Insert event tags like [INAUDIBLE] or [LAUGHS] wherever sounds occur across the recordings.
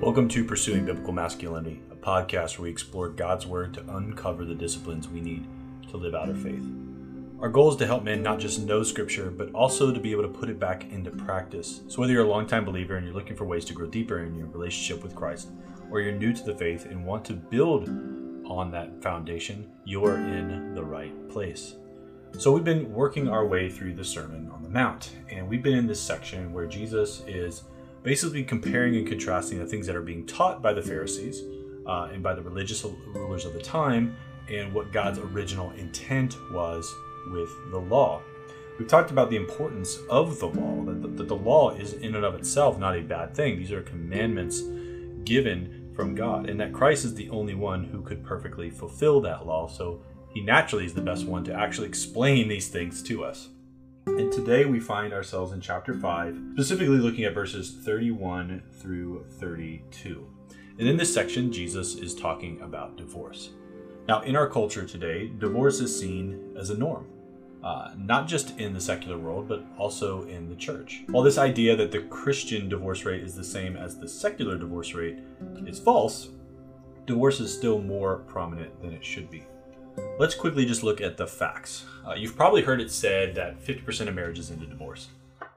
Welcome to Pursuing Biblical Masculinity, a podcast where we explore God's Word to uncover the disciplines we need to live out our faith. Our goal is to help men not just know Scripture, but also to be able to put it back into practice. So, whether you're a longtime believer and you're looking for ways to grow deeper in your relationship with Christ, or you're new to the faith and want to build on that foundation, you're in the right place. So, we've been working our way through the Sermon on the Mount, and we've been in this section where Jesus is basically comparing and contrasting the things that are being taught by the Pharisees uh, and by the religious rulers of the time and what God's original intent was with the law. We've talked about the importance of the law, that the, that the law is in and of itself not a bad thing. These are commandments given from God, and that Christ is the only one who could perfectly fulfill that law. So he naturally is the best one to actually explain these things to us. And today we find ourselves in chapter 5, specifically looking at verses 31 through 32. And in this section, Jesus is talking about divorce. Now, in our culture today, divorce is seen as a norm, uh, not just in the secular world, but also in the church. While this idea that the Christian divorce rate is the same as the secular divorce rate is false, divorce is still more prominent than it should be. Let's quickly just look at the facts. Uh, you've probably heard it said that 50% of marriages end in divorce.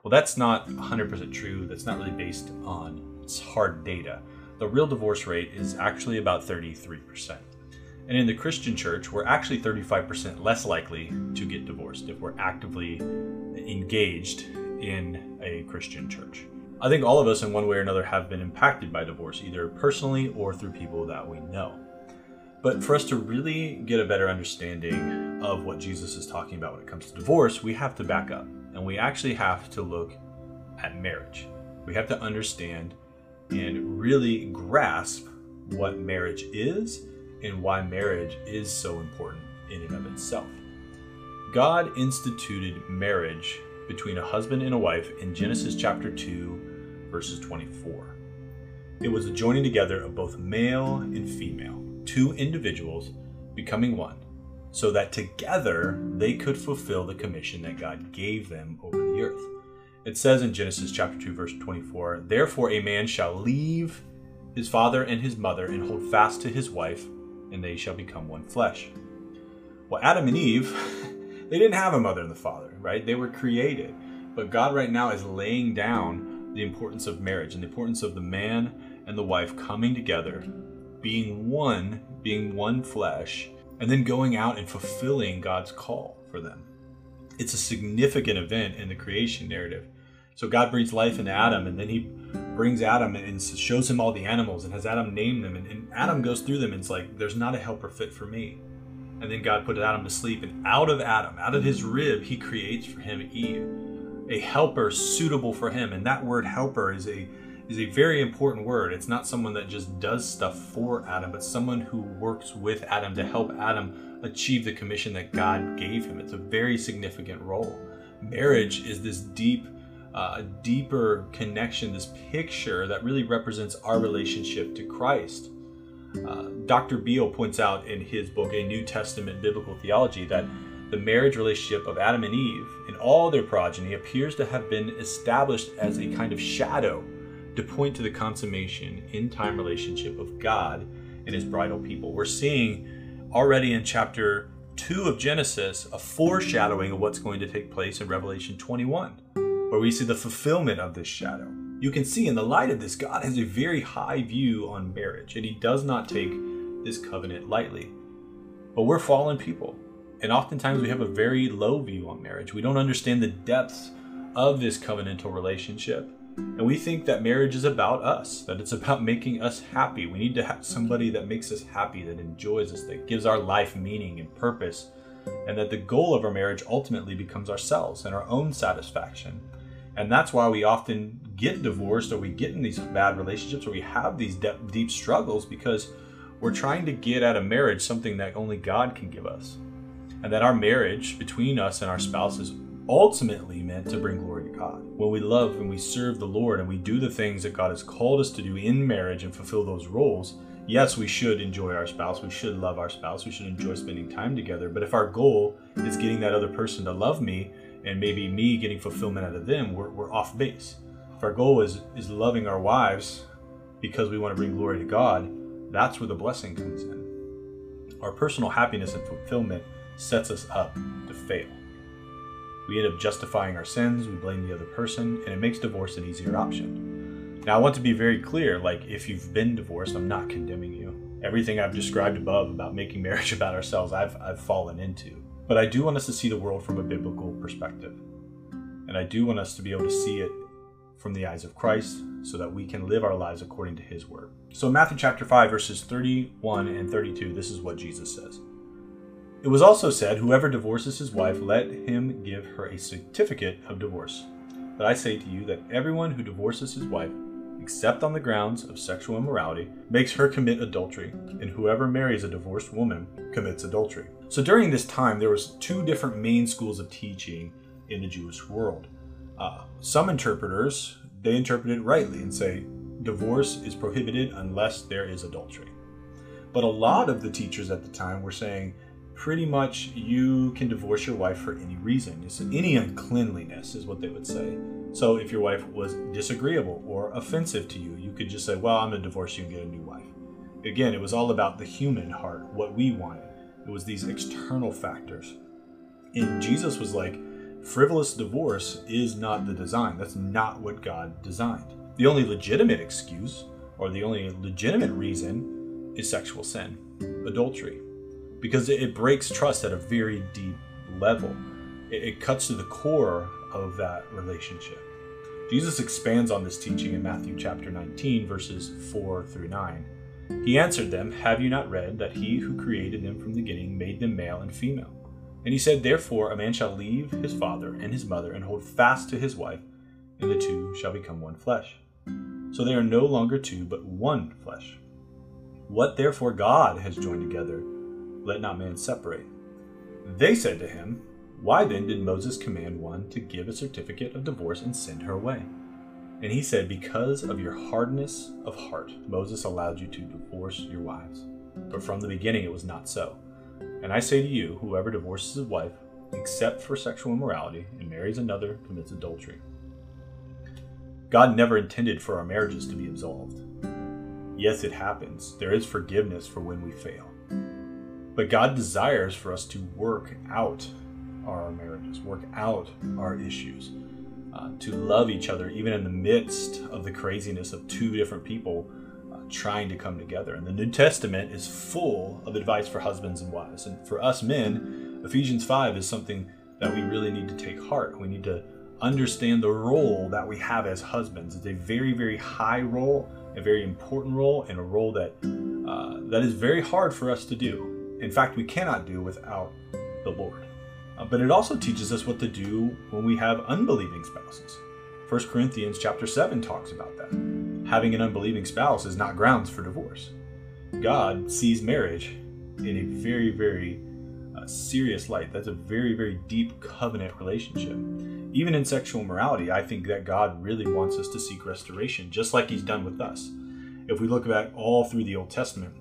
Well, that's not 100% true. That's not really based on hard data. The real divorce rate is actually about 33%. And in the Christian church, we're actually 35% less likely to get divorced if we're actively engaged in a Christian church. I think all of us, in one way or another, have been impacted by divorce, either personally or through people that we know. But for us mm. to really get a better understanding of what Jesus is talking about when it comes to divorce, we have to back up and we actually have to look at marriage. We have to understand and really grasp what marriage is and why marriage is so important in and of itself. God instituted marriage between a husband and a wife in Genesis chapter 2, verses 24. It was the joining together of both male and female, two individuals becoming one, so that together they could fulfill the commission that God gave them over the earth. It says in Genesis chapter 2, verse 24, Therefore a man shall leave his father and his mother and hold fast to his wife and they shall become one flesh. Well, Adam and Eve, [LAUGHS] they didn't have a mother and the father, right? They were created. But God right now is laying down the importance of marriage and the importance of the man and the wife coming together, being one, being one flesh, and then going out and fulfilling God's call for them. It's a significant event in the creation narrative. So God breathes life into Adam, and then he brings Adam and shows him all the animals and has Adam name them. And, Adam goes through them and it's like, there's not a helper fit for me. And then God put Adam to sleep, and out of Adam, out of his rib, he creates for him Eve, a helper suitable for him. And that word helper is a is a very important word. It's not someone that just does stuff for Adam, but someone who works with Adam to help Adam achieve the commission that God gave him. It's a very significant role. Marriage is this deep uh, a deeper connection, this picture that really represents our relationship to Christ. Uh, Dr. Beale points out in his book, A New Testament Biblical Theology, that the marriage relationship of Adam and Eve and all their progeny appears to have been established as a kind of shadow to point to the consummation in time relationship of God and his bridal people. We're seeing already in chapter 2 of Genesis a foreshadowing of what's going to take place in Revelation 21 where we see the fulfillment of this shadow. You can see in the light of this, God has a very high view on marriage, and He does not take this covenant lightly. But we're fallen people, and oftentimes we have a very low view on marriage. We don't understand the depths of this covenantal relationship. And we think that marriage is about us, that it's about [LAUGHS] making us happy. We need to have somebody that makes us happy, that enjoys us, that gives our life meaning and purpose, and that the goal of our marriage ultimately becomes ourselves and our own satisfaction. And that's why we often get divorced or we get in these bad relationships or we have these de- deep struggles because we're trying to get out of marriage something that only God can give us. And that our marriage between us and our spouse is ultimately meant to bring glory to God. When we love and we serve the Lord and we do the things that God has called us to do in marriage and fulfill those roles, yes, we should enjoy our spouse. We should love our spouse. We should enjoy spending time together. But if our goal is getting that other person to love me, and maybe me getting fulfillment out of them, we're, we're off base. If our goal is is loving our wives because we want to bring glory to God, that's where the blessing comes in. Our personal happiness and fulfillment sets us up to fail. We end up justifying our sins, we blame the other person, and it makes divorce an easier option. Now, I want to be very clear like, if you've been divorced, I'm not condemning you. Everything I've described above about making [LAUGHS] marriage about ourselves, I've, I've fallen into. But I do want us to see the world from a biblical perspective. And I do want us to be able to see it from the eyes of Christ so that we can live our lives according to his word. So, Matthew chapter 5, verses 31 and 32, this is what Jesus says. It was also said, Whoever divorces his wife, let him give her a certificate of divorce. But I say to you that everyone who divorces his wife, except on the grounds of sexual immorality, makes her commit adultery, and whoever marries a divorced woman commits adultery. So during this time, there was two different main schools of teaching in the Jewish world. Uh, some interpreters they interpret it rightly and say divorce is prohibited unless there is adultery. But a lot of the teachers at the time were saying pretty much you can divorce your wife for any reason. It's any uncleanliness is what they would say. So if your wife was disagreeable or offensive to you, you could just say, "Well, I'm going to divorce you and get a new wife." Again, it was all about the human heart, what we wanted. It was these external factors. And Jesus was like, frivolous divorce is not the design. That's not what God designed. The only legitimate excuse or the only legitimate reason is sexual sin, adultery because it breaks trust at a very deep level. It, cuts to the core of that relationship. Jesus expands on this teaching in Matthew chapter 19, verses 4 through 9. He answered them, Have you not read that he who created them from the beginning made them male and female? And he said, Therefore a man shall leave his father and his mother and hold fast to his wife, and the two shall become one flesh. So they are no longer two, but one flesh. What therefore God has joined together, let not man separate. They said to him, Why then did Moses command one to give a certificate of divorce and send her away? And he said, Because of your hardness of heart, Moses allowed you to divorce your wives. But from the beginning it was not so. And I say to you, whoever divorces his wife, except for sexual immorality, and marries another, commits adultery. God never intended for our marriages to be absolved. Yes, it happens. There is forgiveness for when we fail. But God desires for us to work out our marriages, work out our issues, uh, to love each other, even in the midst of the craziness of two different people uh, trying to come together. And the New Testament is full of advice for husbands and wives. And for us men, Ephesians 5 is something that we really need to take heart. We need to understand the role that we have as husbands. It's a very, very high role, a very important role, and a role that uh, that is very hard for us to do in fact, we cannot do without the Lord. Uh, but it also teaches us what to do when we have unbelieving spouses. 1 Corinthians chapter 7 talks about that. Having an unbelieving spouse is not grounds for divorce. God sees marriage in a very, very uh, serious light. That's a very, very deep covenant relationship. Even in sexual morality, I think that God really wants us to seek restoration, just like He's done with us. If we look back all through the Old Testament,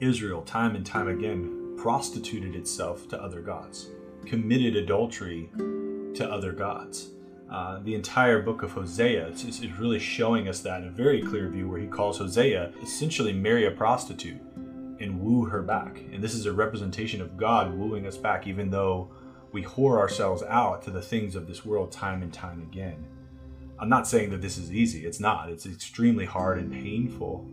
Israel, time and time again, prostituted itself to other gods, committed adultery to other gods. Uh, the entire book of Hosea is, is, really showing us that in a very clear view, where he calls Hosea essentially marry a prostitute and woo her back. And this is a representation of God wooing us back, even though we whore ourselves out to the things of this world time and time again. I'm not saying that this is easy, it's not. It's extremely hard and painful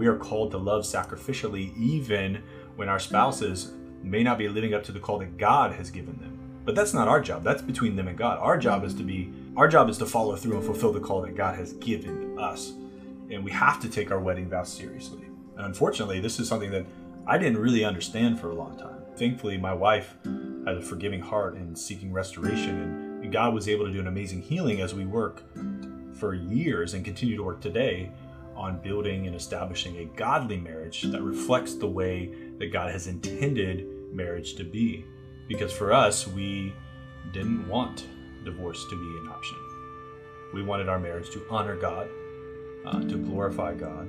we are called to love sacrificially even when our spouses may not be living up to the call that God has given them. But that's not our job. That's between them and God. Our job is to be our job is to follow through and fulfill the call that God has given us. And we have to take our wedding vows seriously. And unfortunately, this is something that I didn't really understand for a long time. Thankfully, my wife has a forgiving heart and seeking restoration, and God was able to do an amazing healing as we work for years and continue to work today on building and establishing a godly marriage that reflects the way that God has intended marriage to be. Because for us, we didn't want divorce to be an option. We wanted our marriage to honor God, uh, to glorify God,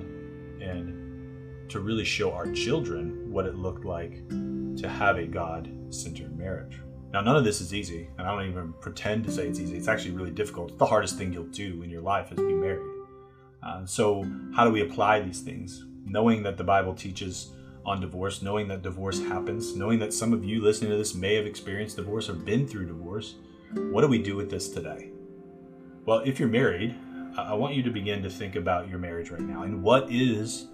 and to really show our children what it looked like to have a God centered marriage. Now, none of this is easy, and I don't even pretend to say it's easy. It's actually really difficult. It's the hardest thing you'll do in your life is be married. Uh, so, how do we apply these things? Knowing that the Bible teaches on divorce, knowing that divorce happens, knowing that some of you listening to this may have experienced divorce or been through divorce, what do we do with this today? Well, if you're married, I want you to begin to think about your marriage right now and what is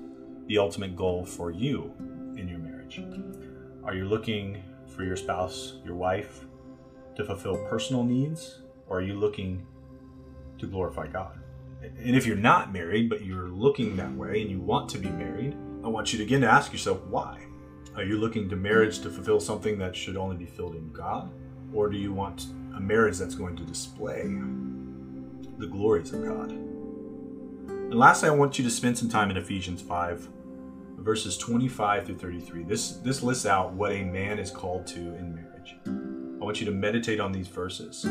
the ultimate goal for you in your marriage? Are you looking for your spouse, your wife, to fulfill personal needs, or are you looking to glorify God? And if you're not married, but you're looking that way and you want to be married, I want you to again to ask yourself why. Are you looking to marriage to fulfill something that should only be filled in God? Or do you want a marriage that's going to display the glories of God? And lastly, I want you to spend some time in Ephesians 5, verses 25 through 33. This, this lists out what a man is called to in marriage. I want you to meditate on these verses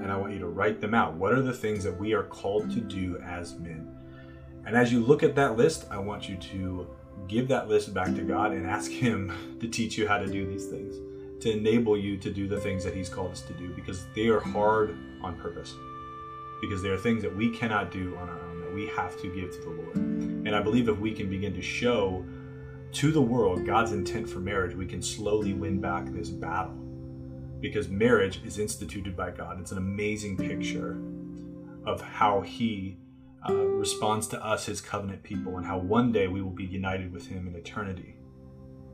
and I want you to write them out. What are the things that we are called to do as men? And as you look at that list, I want you to give that list back to God and ask Him [LAUGHS] to teach you how to do these things, to enable you to do the things that He's called us to do, because they are hard on purpose. Because they are things that we cannot do on our own, that we have to give to the Lord. And I believe if we can begin to show to the world God's intent for marriage, we can slowly win back this battle. Because marriage is instituted by God. It's an amazing picture of how He uh, responds to us, His covenant people, and how one day we will be united with Him in eternity.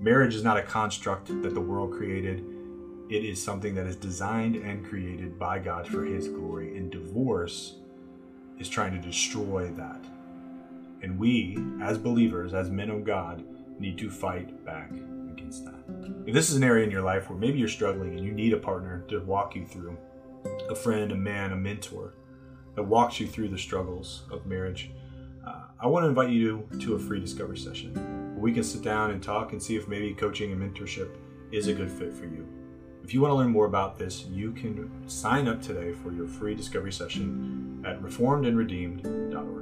Marriage is not a construct that the world created, it is something that is designed and created by God for His glory. And divorce is trying to destroy that. And we, as believers, as men of God, need to fight back. If this is an area in your life where maybe you're struggling and you need a partner to walk you through, a friend, a man, a mentor that walks you through the struggles of marriage, uh, I want to invite you to a free discovery session we can sit down and talk and see if maybe coaching and mentorship is a good fit for you. If you want to learn more about this, you can sign up today for your free discovery session at reformedandredeemed.com